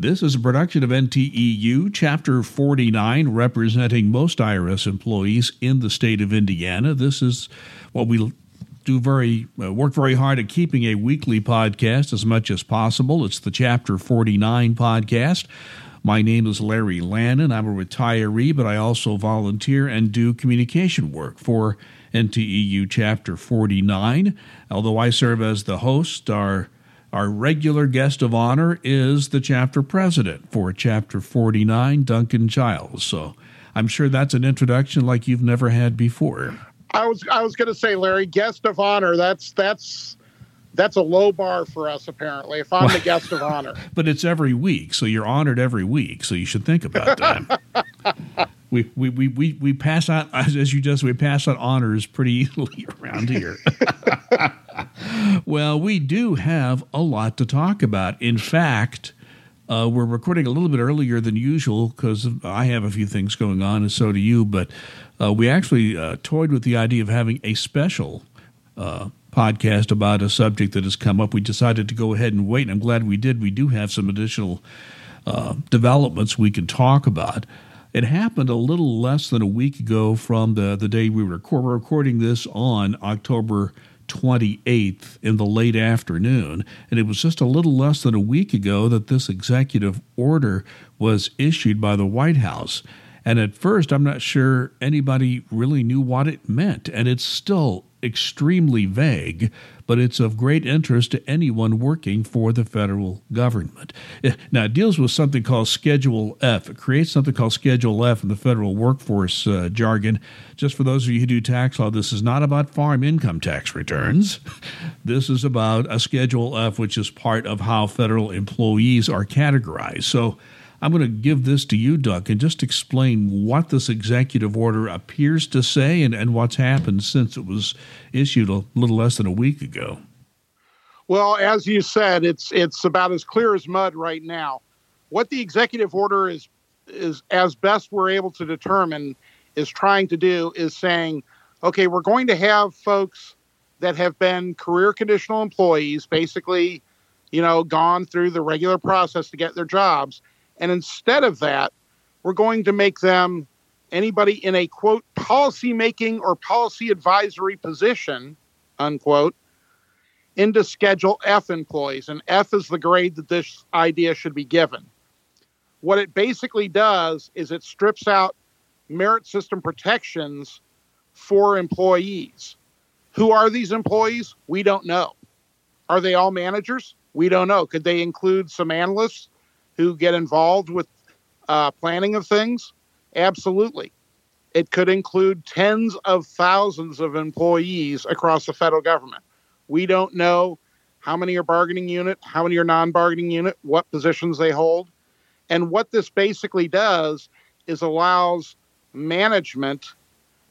This is a production of NTEU, Chapter 49, representing most IRS employees in the state of Indiana. This is what we do very uh, work very hard at keeping a weekly podcast as much as possible. It's the Chapter 49 podcast. My name is Larry Lannon. I'm a retiree, but I also volunteer and do communication work for NTEU Chapter 49. Although I serve as the host, our our regular guest of honor is the chapter president for Chapter 49, Duncan Giles. So I'm sure that's an introduction like you've never had before. I was I was going to say, Larry, guest of honor. That's that's that's a low bar for us, apparently. If I'm the guest of honor, but it's every week, so you're honored every week. So you should think about that. we, we, we, we, we pass out as you just we pass out honors pretty easily around here. Well, we do have a lot to talk about. In fact, uh, we're recording a little bit earlier than usual because I have a few things going on, and so do you. But uh, we actually uh, toyed with the idea of having a special uh, podcast about a subject that has come up. We decided to go ahead and wait, and I'm glad we did. We do have some additional uh, developments we can talk about. It happened a little less than a week ago from the, the day we were recording this on October 28th in the late afternoon. And it was just a little less than a week ago that this executive order was issued by the White House. And at first, I'm not sure anybody really knew what it meant. And it's still extremely vague, but it's of great interest to anyone working for the federal government. Eh, now, it deals with something called Schedule F. It creates something called Schedule F in the federal workforce uh, jargon. Just for those of you who do tax law, this is not about farm income tax returns. This is about a Schedule F, which is part of how federal employees are categorized. So, I'm going to give this to you, Doug, and just explain what this executive order appears to say and, and what's happened since it was issued a little less than a week ago. Well, as you said, it's it's about as clear as mud right now. What the executive order is is as best we're able to determine is trying to do is saying, okay, we're going to have folks that have been career conditional employees, basically, you know, gone through the regular process to get their jobs and instead of that, we're going to make them anybody in a quote policy making or policy advisory position, unquote, into Schedule F employees. And F is the grade that this idea should be given. What it basically does is it strips out merit system protections for employees. Who are these employees? We don't know. Are they all managers? We don't know. Could they include some analysts? Who get involved with uh, planning of things? Absolutely. It could include tens of thousands of employees across the federal government. We don't know how many are bargaining unit, how many are non bargaining unit, what positions they hold. And what this basically does is allows management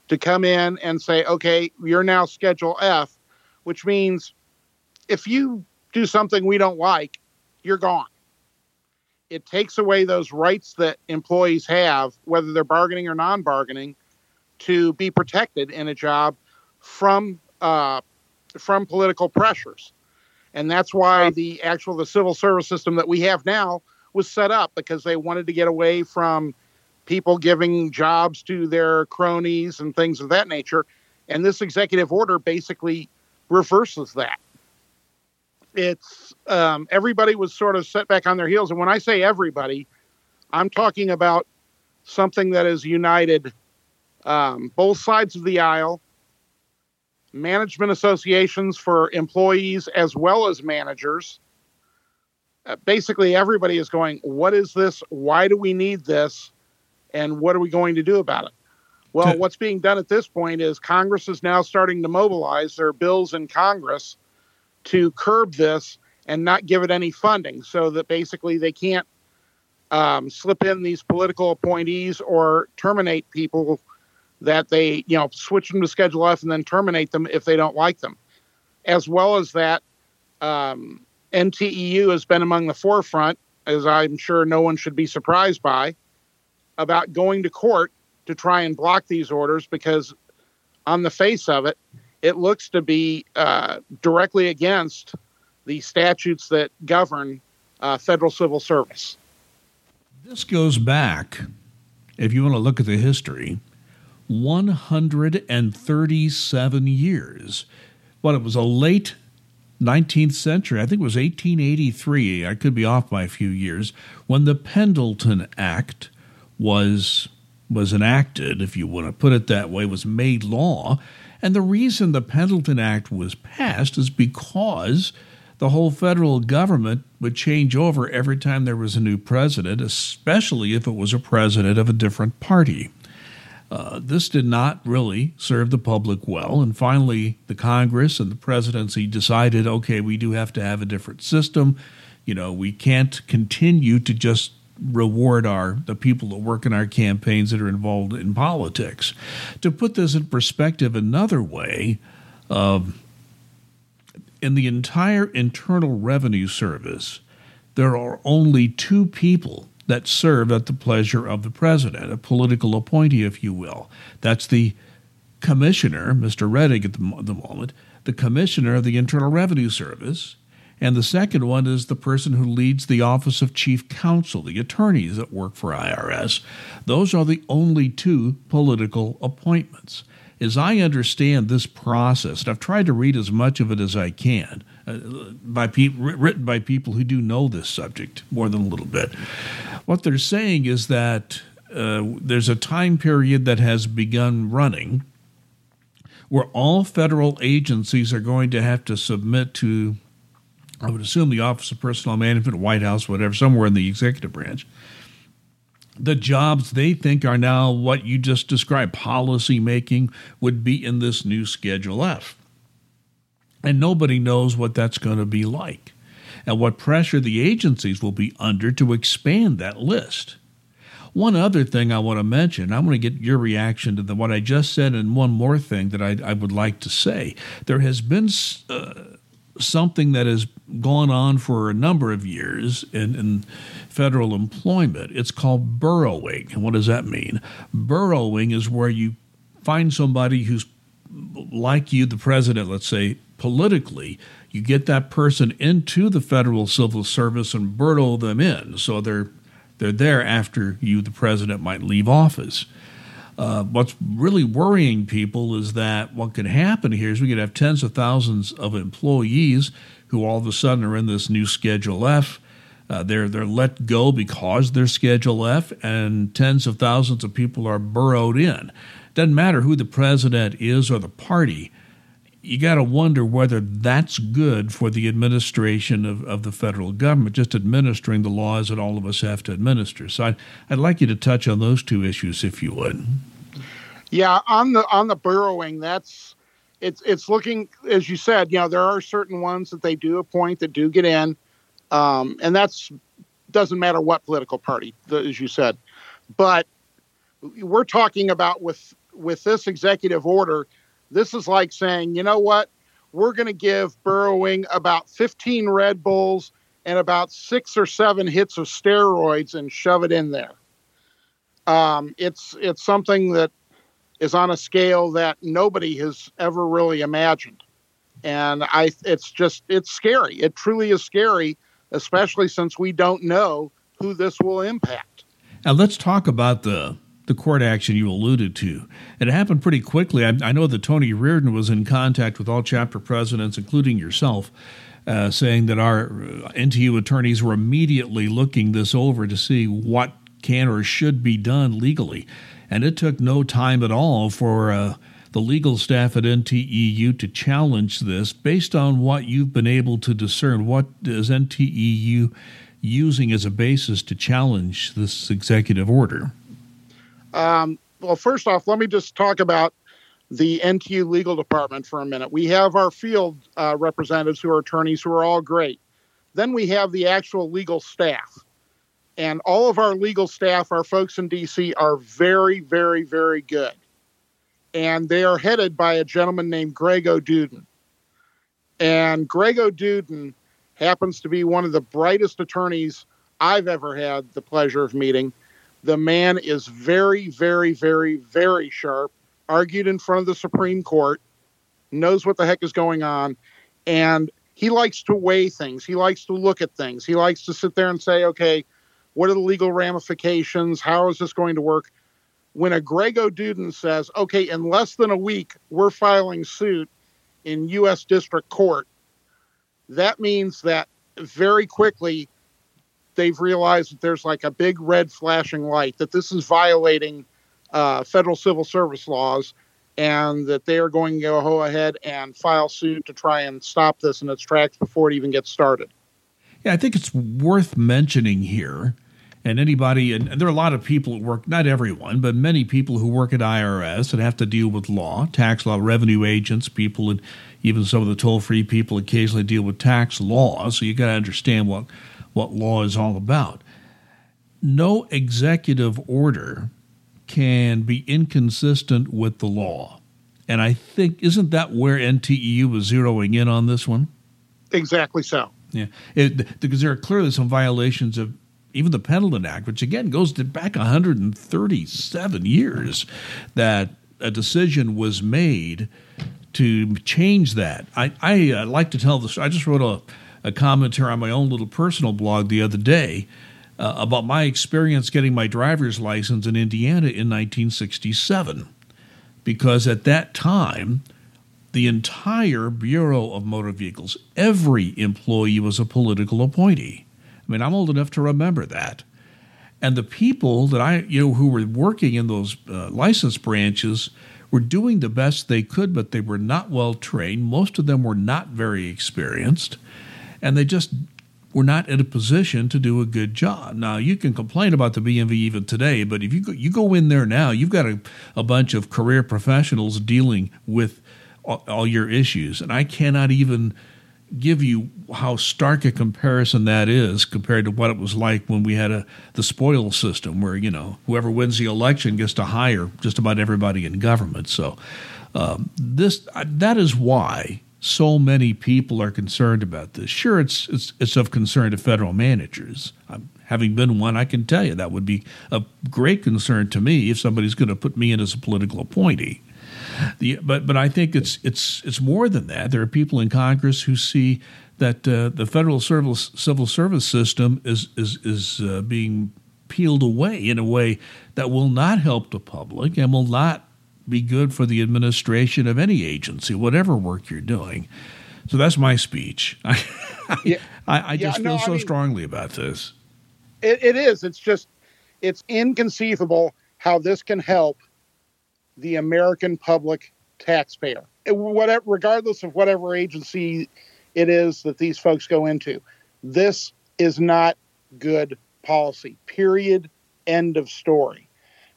to come in and say, okay, you're now Schedule F, which means if you do something we don't like, you're gone it takes away those rights that employees have, whether they're bargaining or non-bargaining, to be protected in a job from uh, from political pressures, and that's why the actual the civil service system that we have now was set up because they wanted to get away from people giving jobs to their cronies and things of that nature, and this executive order basically reverses that it's um, everybody was sort of set back on their heels. And when I say everybody, I'm talking about something that has united um, both sides of the aisle, management associations for employees as well as managers. Uh, basically, everybody is going, What is this? Why do we need this? And what are we going to do about it? Well, what's being done at this point is Congress is now starting to mobilize their bills in Congress to curb this and not give it any funding so that basically they can't um, slip in these political appointees or terminate people that they, you know, switch them to Schedule F and then terminate them if they don't like them. As well as that, um, NTEU has been among the forefront, as I'm sure no one should be surprised by, about going to court to try and block these orders because, on the face of it, it looks to be uh, directly against the statutes that govern uh, federal civil service. This goes back, if you want to look at the history, 137 years. What it was a late 19th century, I think it was 1883, I could be off by a few years, when the Pendleton Act was was enacted, if you want to put it that way, was made law. And the reason the Pendleton Act was passed is because the whole federal government would change over every time there was a new president, especially if it was a president of a different party. Uh, this did not really serve the public well. And finally, the Congress and the presidency decided okay, we do have to have a different system. You know, we can't continue to just reward our the people that work in our campaigns that are involved in politics. To put this in perspective another way, uh, in the entire Internal Revenue Service, there are only two people that serve at the pleasure of the president, a political appointee, if you will. That's the commissioner, Mr. Rettig at the, the moment, the commissioner of the Internal Revenue Service, and the second one is the person who leads the Office of Chief Counsel, the attorneys that work for IRS. Those are the only two political appointments. As I understand this process, and I've tried to read as much of it as I can, uh, by pe- written by people who do know this subject more than a little bit. What they're saying is that uh, there's a time period that has begun running where all federal agencies are going to have to submit to I would assume the Office of Personnel Management, White House, whatever, somewhere in the executive branch. The jobs they think are now what you just described, policy making, would be in this new Schedule F. And nobody knows what that's going to be like and what pressure the agencies will be under to expand that list. One other thing I want to mention, I want to get your reaction to the, what I just said, and one more thing that I, I would like to say. There has been uh, something that has gone on for a number of years in, in, federal employment. It's called burrowing. And what does that mean? Burrowing is where you find somebody who's like you, the president, let's say, politically, you get that person into the federal civil service and burrow them in. So they're they're there after you, the president, might leave office. Uh, what's really worrying people is that what could happen here is we could have tens of thousands of employees who all of a sudden are in this new Schedule F. Uh, they're they're let go because they're Schedule F, and tens of thousands of people are burrowed in. Doesn't matter who the president is or the party. You got to wonder whether that's good for the administration of, of the federal government, just administering the laws that all of us have to administer. So I'd, I'd like you to touch on those two issues, if you would. Yeah, on the on the burrowing, that's it's it's looking as you said. You know, there are certain ones that they do appoint that do get in, um, and that's doesn't matter what political party, as you said. But we're talking about with with this executive order, this is like saying, you know what, we're going to give burrowing about 15 Red Bulls and about six or seven hits of steroids and shove it in there. Um, it's it's something that is on a scale that nobody has ever really imagined. And I it's just it's scary. It truly is scary, especially since we don't know who this will impact. Now let's talk about the the court action you alluded to. It happened pretty quickly. I, I know that Tony Reardon was in contact with all chapter presidents, including yourself, uh, saying that our uh, NTEU attorneys were immediately looking this over to see what can or should be done legally. And it took no time at all for uh, the legal staff at NTEU to challenge this based on what you've been able to discern. What is NTEU using as a basis to challenge this executive order? Um, well, first off, let me just talk about the NTEU legal department for a minute. We have our field uh, representatives who are attorneys who are all great. Then we have the actual legal staff and all of our legal staff, our folks in DC, are very, very, very good. And they are headed by a gentleman named Greg O'Duden. And Greg O'Duden happens to be one of the brightest attorneys I've ever had the pleasure of meeting. The man is very, very, very, very sharp, argued in front of the Supreme Court, knows what the heck is going on, and he likes to weigh things. He likes to look at things. He likes to sit there and say, okay, What are the legal ramifications? How is this going to work? When a Greg O'Duden says, okay, in less than a week, we're filing suit in U.S. District Court, that means that very quickly they've realized that there's like a big red flashing light, that this is violating uh, federal civil service laws, and that they are going to go ahead and file suit to try and stop this in its tracks before it even gets started. Yeah, I think it's worth mentioning here. And anybody, and there are a lot of people who work, not everyone, but many people who work at IRS and have to deal with law, tax law, revenue agents, people, and even some of the toll free people occasionally deal with tax law. So you got to understand what, what law is all about. No executive order can be inconsistent with the law. And I think, isn't that where NTEU was zeroing in on this one? Exactly so. Yeah, it, because there are clearly some violations of even the Pendleton Act, which again goes to back 137 years, that a decision was made to change that. I, I uh, like to tell this. I just wrote a, a commentary on my own little personal blog the other day uh, about my experience getting my driver's license in Indiana in 1967, because at that time the entire Bureau of Motor Vehicles, every employee was a political appointee. I mean, I'm old enough to remember that. And the people that I, you know, who were working in those uh, license branches were doing the best they could, but they were not well trained. Most of them were not very experienced, and they just were not in a position to do a good job. Now, you can complain about the BMV even today, but if you go, you go in there now, you've got a, a bunch of career professionals dealing with all, all your issues. And I cannot even give you how stark a comparison that is compared to what it was like when we had a the spoil system where you know whoever wins the election gets to hire just about everybody in government so um, this that is why so many people are concerned about this. Sure it's it's, it's of concern to federal managers. I'm, having been one i can tell you that would be a great concern to me if somebody's going to put me in as a political appointee. The, but but I think it's it's it's more than that. There are people in Congress who see that uh, the federal service, civil service system is is is uh, being peeled away in a way that will not help the public and will not be good for the administration of any agency, whatever work you're doing. So that's my speech. I, yeah. I, I, just yeah, feel no, so I mean, strongly about this. It, it is. It's just, it's inconceivable how this can help the American public taxpayer, whatever, regardless of whatever agency it is that these folks go into. This is not good policy. Period. End of story.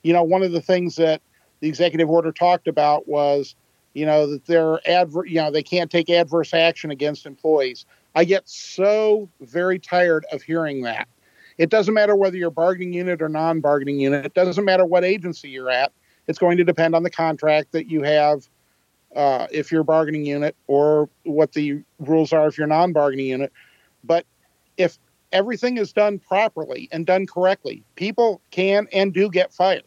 You know, one of the things that the executive order talked about was, you know, that they're adver- you know, they can't take adverse action against employees. I get so very tired of hearing that. It doesn't matter whether you're bargaining unit or non-bargaining unit. It doesn't matter what agency you're at. It's going to depend on the contract that you have uh, if you're bargaining unit or what the rules are if you're non-bargaining unit. But if everything is done properly and done correctly, people can and do get fired.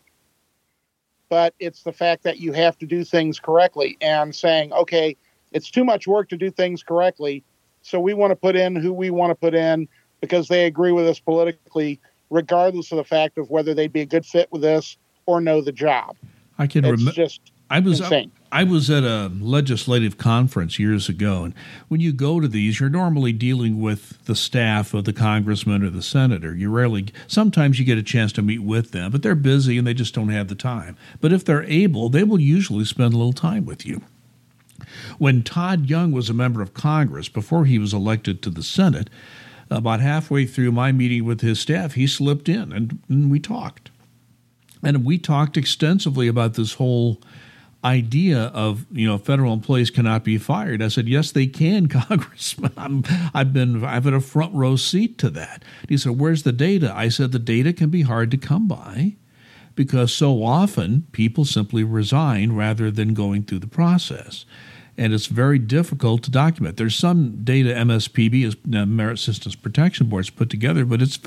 But it's the fact that you have to do things correctly and saying, okay, it's too much work to do things correctly. So we want to put in who we want to put in because they agree with us politically, regardless of the fact of whether they'd be a good fit with this or know the job. I can remember. Just I was insane. I, was at a legislative conference years ago, and when you go to these, you're normally dealing with the staff of the congressman or the senator. You rarely, sometimes you get a chance to meet with them, but they're busy and they just don't have the time. But if they're able, they will usually spend a little time with you. When Todd Young was a member of Congress, before he was elected to the Senate, about halfway through my meeting with his staff, he slipped in and, and we talked. And we talked extensively about this whole idea of you know federal employees cannot be fired. I said, yes, they can, Congressman. I'm, I've been I've had a front row seat to that. He said, where's the data? I said, the data can be hard to come by because so often people simply resign rather than going through the process and it's very difficult to document. There's some data MSPB, is uh, Merit Systems Protection Board, has put together, but it's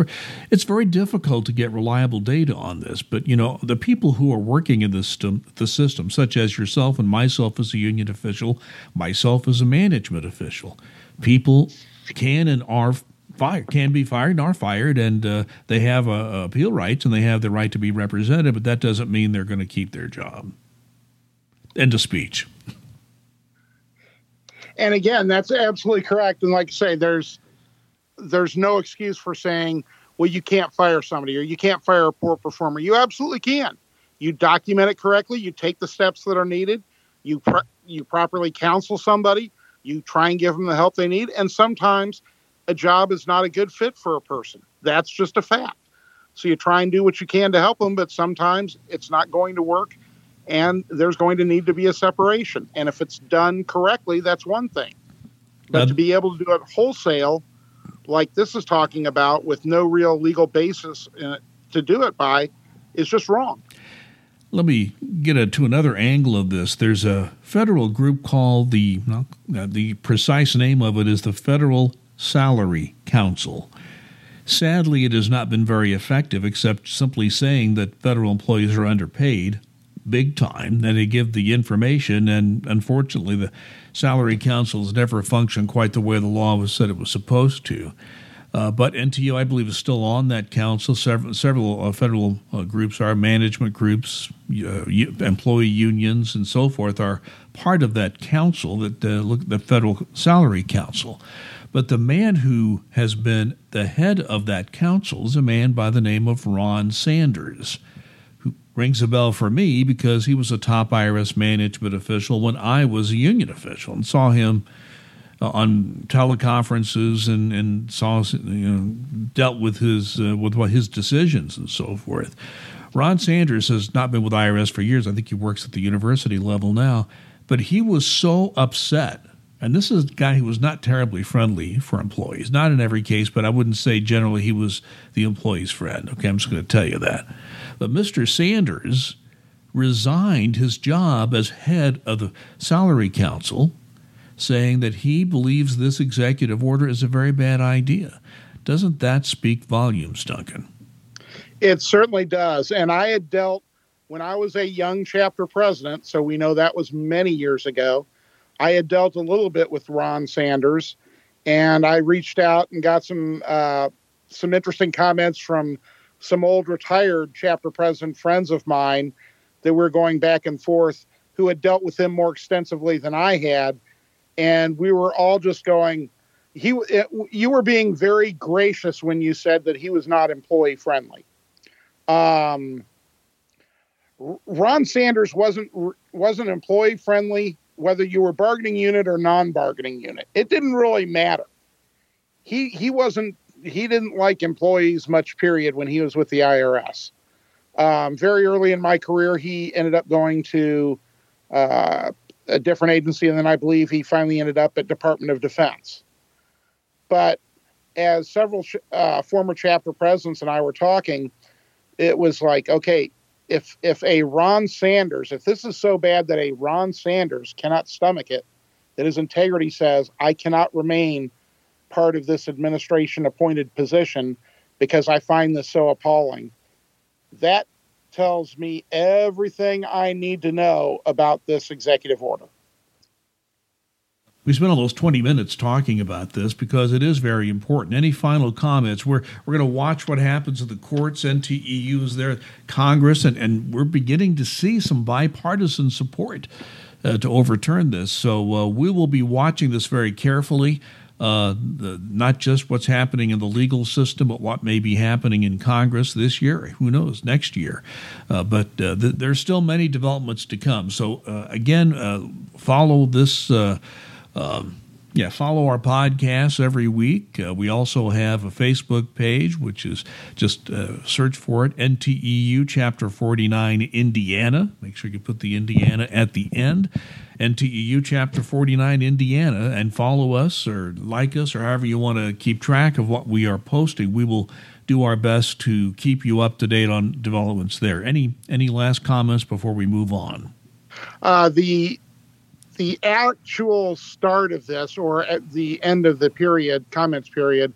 it's very difficult to get reliable data on this. But you know, the people who are working in the system, the system, such as yourself and myself as a union official, myself as a management official, people can and are fired, can be fired, and are fired, and uh, they have uh, appeal rights and they have the right to be represented, but that doesn't mean they're going to keep their job. End of speech. And again, that's absolutely correct. And like I say, there's there's no excuse for saying, well, you can't fire somebody or you can't fire a poor performer. You absolutely can. You document it correctly. You take the steps that are needed. You you properly counsel somebody. You try and give them the help they need. And sometimes a job is not a good fit for a person. That's just a fact. So you try and do what you can to help them, but sometimes it's not going to work and there's going to need to be a separation. And if it's done correctly, that's one thing. But to be able to do it wholesale, like this is talking about, with no real legal basis to do it by, is just wrong. Let me get a, to another angle of this. There's a federal group called the uh, the precise name of it is the Federal Salary Council. Sadly, it has not been very effective, except simply saying that federal employees are underpaid big time. Then they give the information, and unfortunately, the Salary Council has never functioned quite the way the law was said it was supposed to. Uh, but NTEU, I believe, is still on that council. Several, several uh, federal uh, groups are management groups, uh, employee unions, and so forth are part of that council, that uh, look the Federal Salary Council. But the man who has been the head of that council is a man by the name of Ron Sanders rings a bell for me because he was a top IRS management official when I was a union official and saw him uh, on teleconferences and, and saw you know dealt with his uh, with what his decisions and so forth. Ron Sanders has not been with IRS for years. I think he works at the university level now, but he was so upset. And this is a guy who was not terribly friendly for employees. Not in every case, but I wouldn't say generally he was the employee's friend. Okay, I'm just going to tell you that. But Mr. Sanders resigned his job as head of the Salary Council, saying that he believes this executive order is a very bad idea. Doesn't that speak volumes, Duncan? It certainly does. And I had dealt when I was a young chapter president, so we know that was many years ago. I had dealt a little bit with Ron Sanders, and I reached out and got some uh, some interesting comments from some old retired chapter president friends of mine that were going back and forth who had dealt with him more extensively than I had. And we were all just going, he, it, you were being very gracious when you said that he was not employee friendly. Um, Ron Sanders wasn't wasn't employee friendly whether you were bargaining unit or non-bargaining unit. It didn't really matter. He he wasn't he didn't like employees much. Period. When he was with the IRS, um, very early in my career, he ended up going to uh, a different agency, and then I believe he finally ended up at Department of Defense. But as several uh, former chapter presidents and I were talking, it was like, okay, if if a Ron Sanders, if this is so bad that a Ron Sanders cannot stomach it, that his integrity says I cannot remain part of this administration appointed position because I find this so appalling. That tells me everything I need to know about this executive order. We spent almost 20 minutes talking about this because it is very important. Any final comments? We're, we're going to watch what happens at the courts, NTEUs, there, Congress, and, and we're beginning to see some bipartisan support uh, to overturn this. So uh, we will be watching this very carefully uh, the, not just what's happening in the legal system, but what may be happening in Congress this year. Who knows, next year. Uh, but uh, th- there's still many developments to come. So, uh, again, uh, follow this. Um, yeah, follow our podcasts every week. Uh, we also have a Facebook page, which is just uh, search for it NTEU Chapter 49 Indiana. Make sure you put the Indiana at the end. NTEU Chapter 49 Indiana and follow us or like us or however you want to keep track of what we are posting. We will do our best to keep you up to date on developments there. Any any last comments before we move on? Uh, the the actual start of this or at the end of the period comments period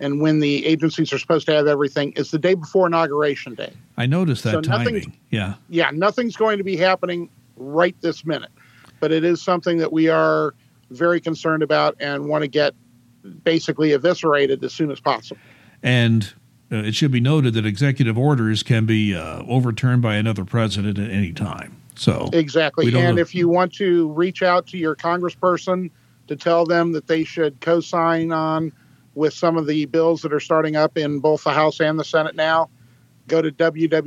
and when the agencies are supposed to have everything is the day before inauguration day. I noticed that so timing. Yeah. Yeah, nothing's going to be happening right this minute but it is something that we are very concerned about and want to get basically eviscerated as soon as possible. And uh, it should be noted that executive orders can be uh, overturned by another president at any time. So exactly, and know. if you want to reach out to your congressperson to tell them that they should co-sign on with some of the bills that are starting up in both the House and the Senate now, go to www.nteu.org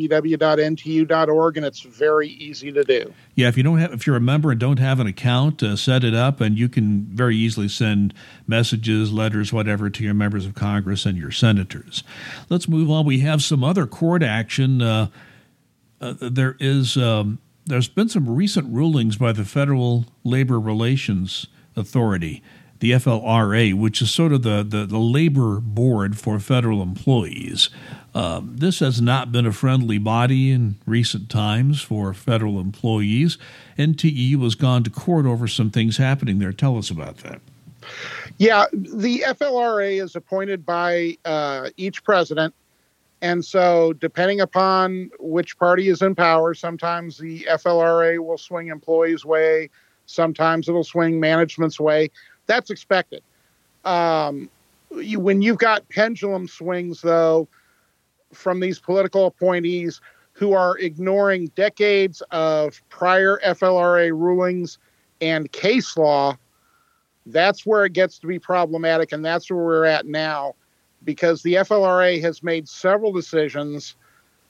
and it's very easy to do. Yeah, if you don't have if you're a member and don't have an account, uh, set it up and you can very easily send messages, letters, whatever to your members of Congress and your senators. Let's move on. We have some other court action. Uh, uh, there is um, there's been some recent rulings by the Federal Labor Relations Authority the FLRA, which is sort of the, the, the labor board for federal employees. Um, this has not been a friendly body in recent times for federal employees. NTE was gone to court over some things happening there. Tell us about that. Yeah, the FLRA is appointed by uh, each president. And so, depending upon which party is in power, sometimes the FLRA will swing employees' way, sometimes it'll swing management's way. That's expected. Um, you, when you've got pendulum swings, though, from these political appointees who are ignoring decades of prior FLRA rulings and case law, that's where it gets to be problematic. And that's where we're at now because the FLRA has made several decisions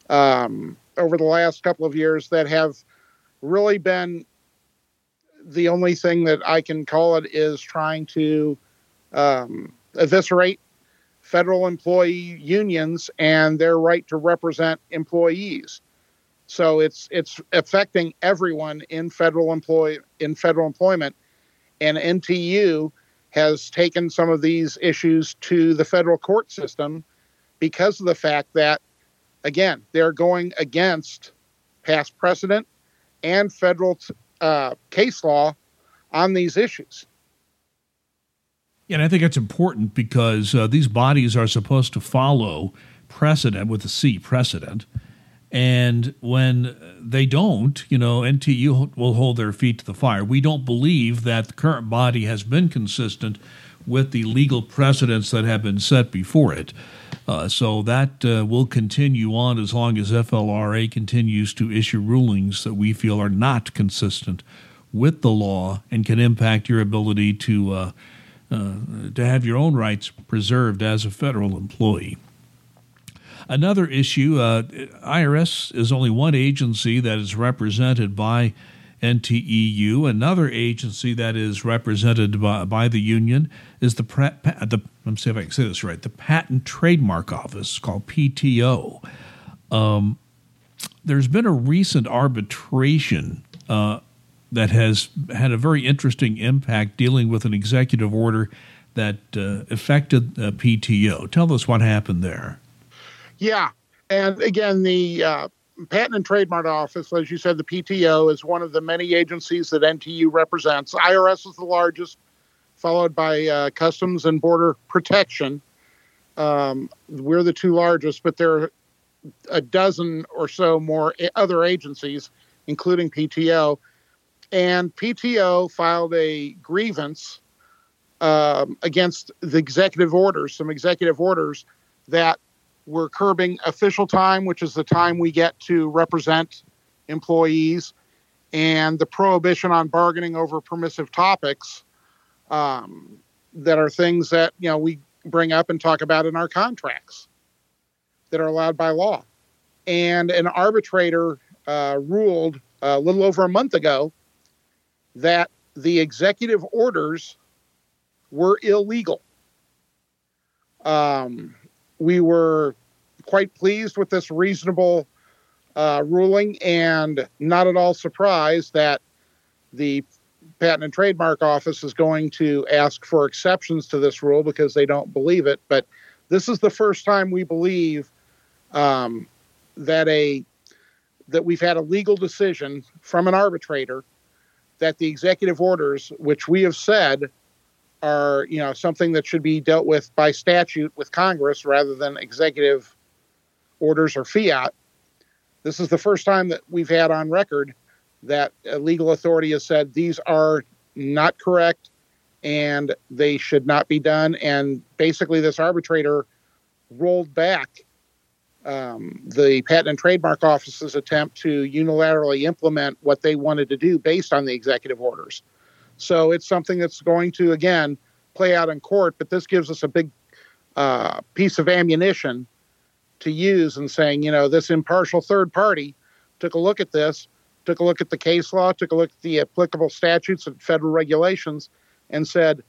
um, over the last couple of years that have really been the only thing that I can call it is trying to um, eviscerate federal employee unions and their right to represent employees. So it's it's affecting everyone in federal employ in federal employment, and NTEU has taken some of these issues to the federal court system because of the fact that, again, they're going against past precedent and federal uh, case law on these issues. And I think it's important because uh, these bodies are supposed to follow precedent with a C, precedent. And when they don't, you know, NTEU will hold their feet to the fire. We don't believe that the current body has been consistent with the legal precedents that have been set before it. Uh, so that uh, will continue on as long as FLRA continues to issue rulings that we feel are not consistent with the law and can impact your ability to uh, to have your own rights preserved as a federal employee. Another issue uh, IRS is only one agency that is represented by NTEU. Another agency that is represented by, by the union is the, the let me see if I can say this right the Patent Trademark Office called PTO. Um, there's been a recent arbitration uh, that has had a very interesting impact dealing with an executive order that uh, affected uh, PTO. Tell us what happened there. Yeah. And again, the uh, Patent and Trademark Office, as you said, the PTO is one of the many agencies that NTEU represents. IRS is the largest, followed by uh, Customs and Border Protection. Um, we're the two largest, but there are a dozen or so more other agencies, including PTO and PTO filed a grievance um, against the executive orders, some executive orders that were curbing official time, which is the time we get to represent employees, and the prohibition on bargaining over permissive topics um, that are things that you know we bring up and talk about in our contracts that are allowed by law. And an arbitrator uh, ruled a little over a month ago that the executive orders were illegal. Um, we were quite pleased with this reasonable uh, ruling and not at all surprised that the Patent and Trademark Office is going to ask for exceptions to this rule because they don't believe it. But this is the first time we believe um, that a that we've had a legal decision from an arbitrator that the executive orders, which we have said are you know something that should be dealt with by statute with Congress rather than executive orders or fiat. This is the first time that we've had on record that a legal authority has said these are not correct and they should not be done. And basically, this arbitrator rolled back um, the Patent and Trademark Office's attempt to unilaterally implement what they wanted to do based on the executive orders. So it's something that's going to, again, play out in court, but this gives us a big uh, piece of ammunition to use in saying, you know, this impartial third party took a look at this, took a look at the case law, took a look at the applicable statutes and federal regulations, and said,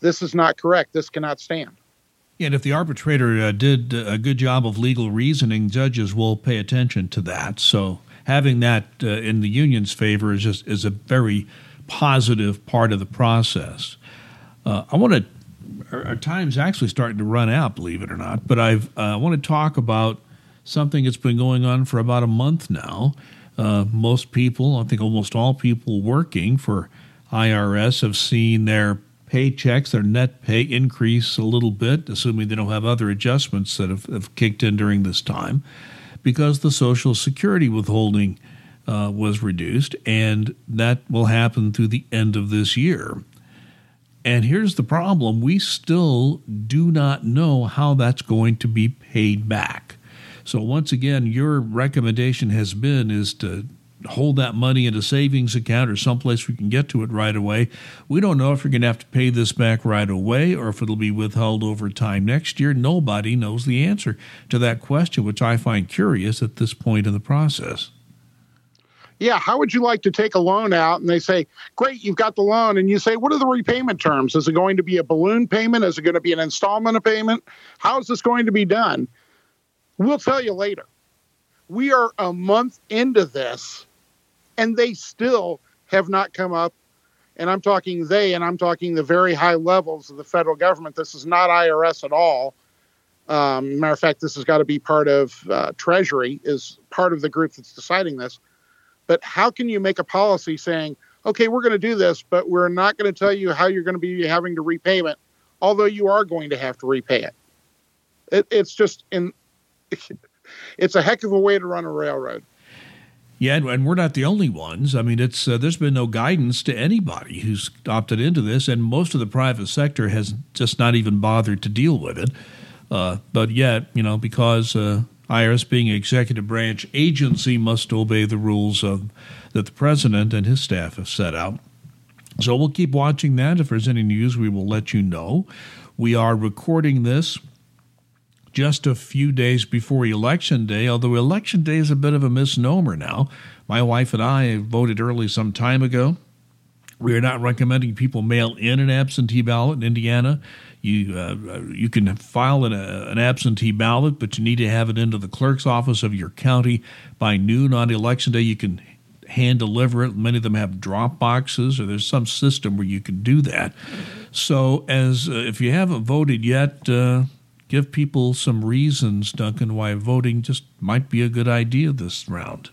this is not correct. This cannot stand. And if the arbitrator uh, did a good job of legal reasoning, judges will pay attention to that. So having that uh, in the union's favor is just is a very positive part of the process. Uh, I want to. Our, our, time's actually starting to run out, believe it or not. But I've uh, I want to talk about something that's been going on for about a month now. Uh, most people, I think almost all people working for IRS, have seen their paychecks, their net pay increase a little bit, assuming they don't have other adjustments that have, have kicked in during this time, because the Social Security withholding uh, was reduced, and that will happen through the end of this year. And here's the problem we still do not know how that's going to be paid back. So once again, your recommendation has been is to hold that money in a savings account or someplace we can get to it right away. We don't know if you're going to have to pay this back right away or if it'll be withheld over time next year. Nobody knows the answer to that question, which I find curious at this point in the process. Yeah, how would you like to take a loan out? And they say, Great, you've got the loan. And you say, What are the repayment terms? Is it going to be a balloon payment? Is it going to be an installment of payment? How is this going to be done? We'll tell you later. We are a month into this and they still have not come up. And I'm talking they, and I'm talking the very high levels of the federal government. This is not IRS at all. Um, matter of fact, this has got to be part of uh, Treasury, is part of the group that's deciding this. But how can you make a policy saying, okay, we're going to do this, but we're not going to tell you how you're going to be having to repay it, although you are going to have to repay it? it it's just in. It's a heck of a way to run a railroad. Yeah, and we're not the only ones. I mean, it's uh, there's been no guidance to anybody who's opted into this, and most of the private sector has just not even bothered to deal with it. Uh, but yet, you know, because uh, IRS being an executive branch agency must obey the rules of, that the president and his staff have set out. So we'll keep watching that. If there's any news, we will let you know. We are recording this just a few days before Election Day, although Election Day is a bit of a misnomer now. My wife and I voted early some time ago. We are not recommending people mail in an absentee ballot in Indiana. You uh, you can file an, uh, an, absentee ballot, but you need to have it into the clerk's office of your county by noon on election day. You can hand deliver it. Many of them have drop boxes, or there's some system where you can do that. So, as uh, if you haven't voted yet, uh, give people some reasons, Duncan, why voting just might be a good idea this round.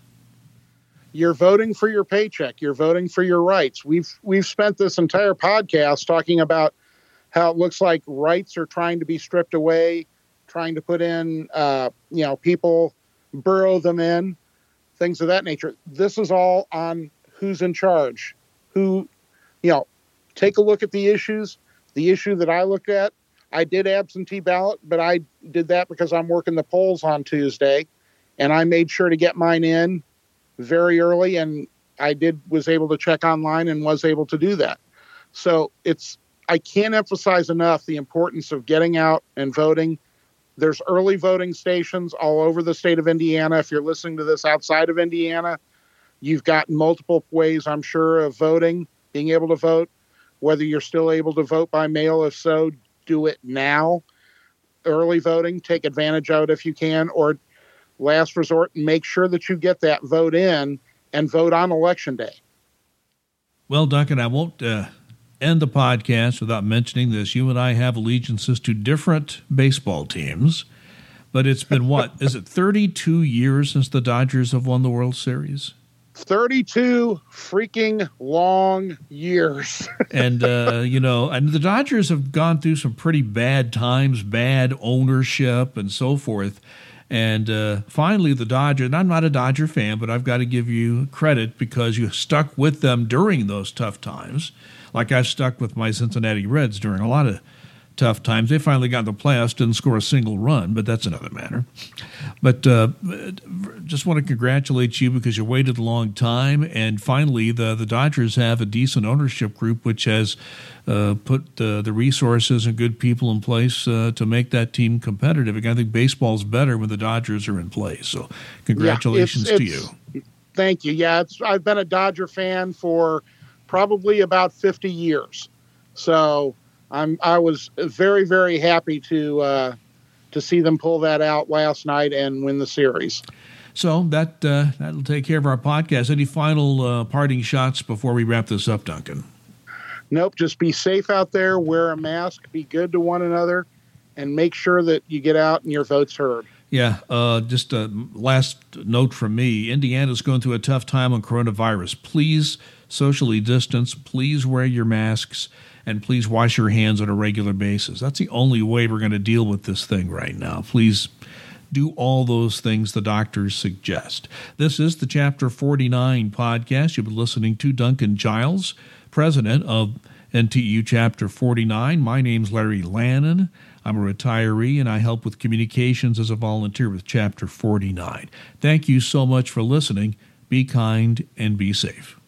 You're voting for your paycheck. You're voting for your rights. We've we've spent this entire podcast talking about how it looks like rights are trying to be stripped away, trying to put in, uh, you know, people burrow them in, things of that nature. This is all on who's in charge, who, you know, take a look at the issues. The issue that I looked at I did absentee ballot, but I did that because I'm working the polls on Tuesday, and I made sure to get mine in very early, and I did was able to check online and was able to do that. So it's I can't emphasize enough the importance of getting out and voting. There's early voting stations all over the state of Indiana. If you're listening to this outside of Indiana, you've got multiple ways, I'm sure, of voting, being able to vote. Whether you're still able to vote by mail, if so, do it now. Early voting, take advantage of it if you can, or last resort, make sure that you get that vote in and vote on election day. Well, Duncan, I won't uh, end the podcast without mentioning this. You and I have allegiances to different baseball teams, but it's been what? Is it 32 years since the Dodgers have won the World Series? 32 freaking long years. and, uh, you know, and the Dodgers have gone through some pretty bad times, bad ownership, and so forth. And uh, finally, the Dodgers, and I'm not a Dodger fan, but I've got to give you credit because you stuck with them during those tough times, like I've stuck with my Cincinnati Reds during a lot of tough times. They finally got the playoffs, didn't score a single run, but that's another matter. But uh, just want to congratulate you because you waited a long time, and finally, the the Dodgers have a decent ownership group which has uh, put uh, the resources and good people in place uh, to make that team competitive. Again, I think baseball's better when the Dodgers are in place. So, congratulations yeah, it's, to it's, you. Thank you. Yeah, I've been a Dodger fan for probably about fifty years. So I'm I was very very happy to uh, to see them pull that out last night and win the series. So that uh, that'll take care of our podcast. Any final uh, parting shots before we wrap this up, Duncan? Nope. Just be safe out there. Wear a mask. Be good to one another, and make sure that you get out and your vote's heard. Yeah. Uh, just a last note from me. Indiana's going through a tough time on coronavirus. Please socially distance. Please wear your masks and please wash your hands on a regular basis. That's the only way we're going to deal with this thing right now. Please do all those things the doctors suggest. This is the Chapter 49 podcast. You've been listening to Duncan Giles, president of NTEU Chapter 49. My name's Larry Lannon. I'm a retiree and I help with communications as a volunteer with Chapter 49. Thank you so much for listening. Be kind and be safe.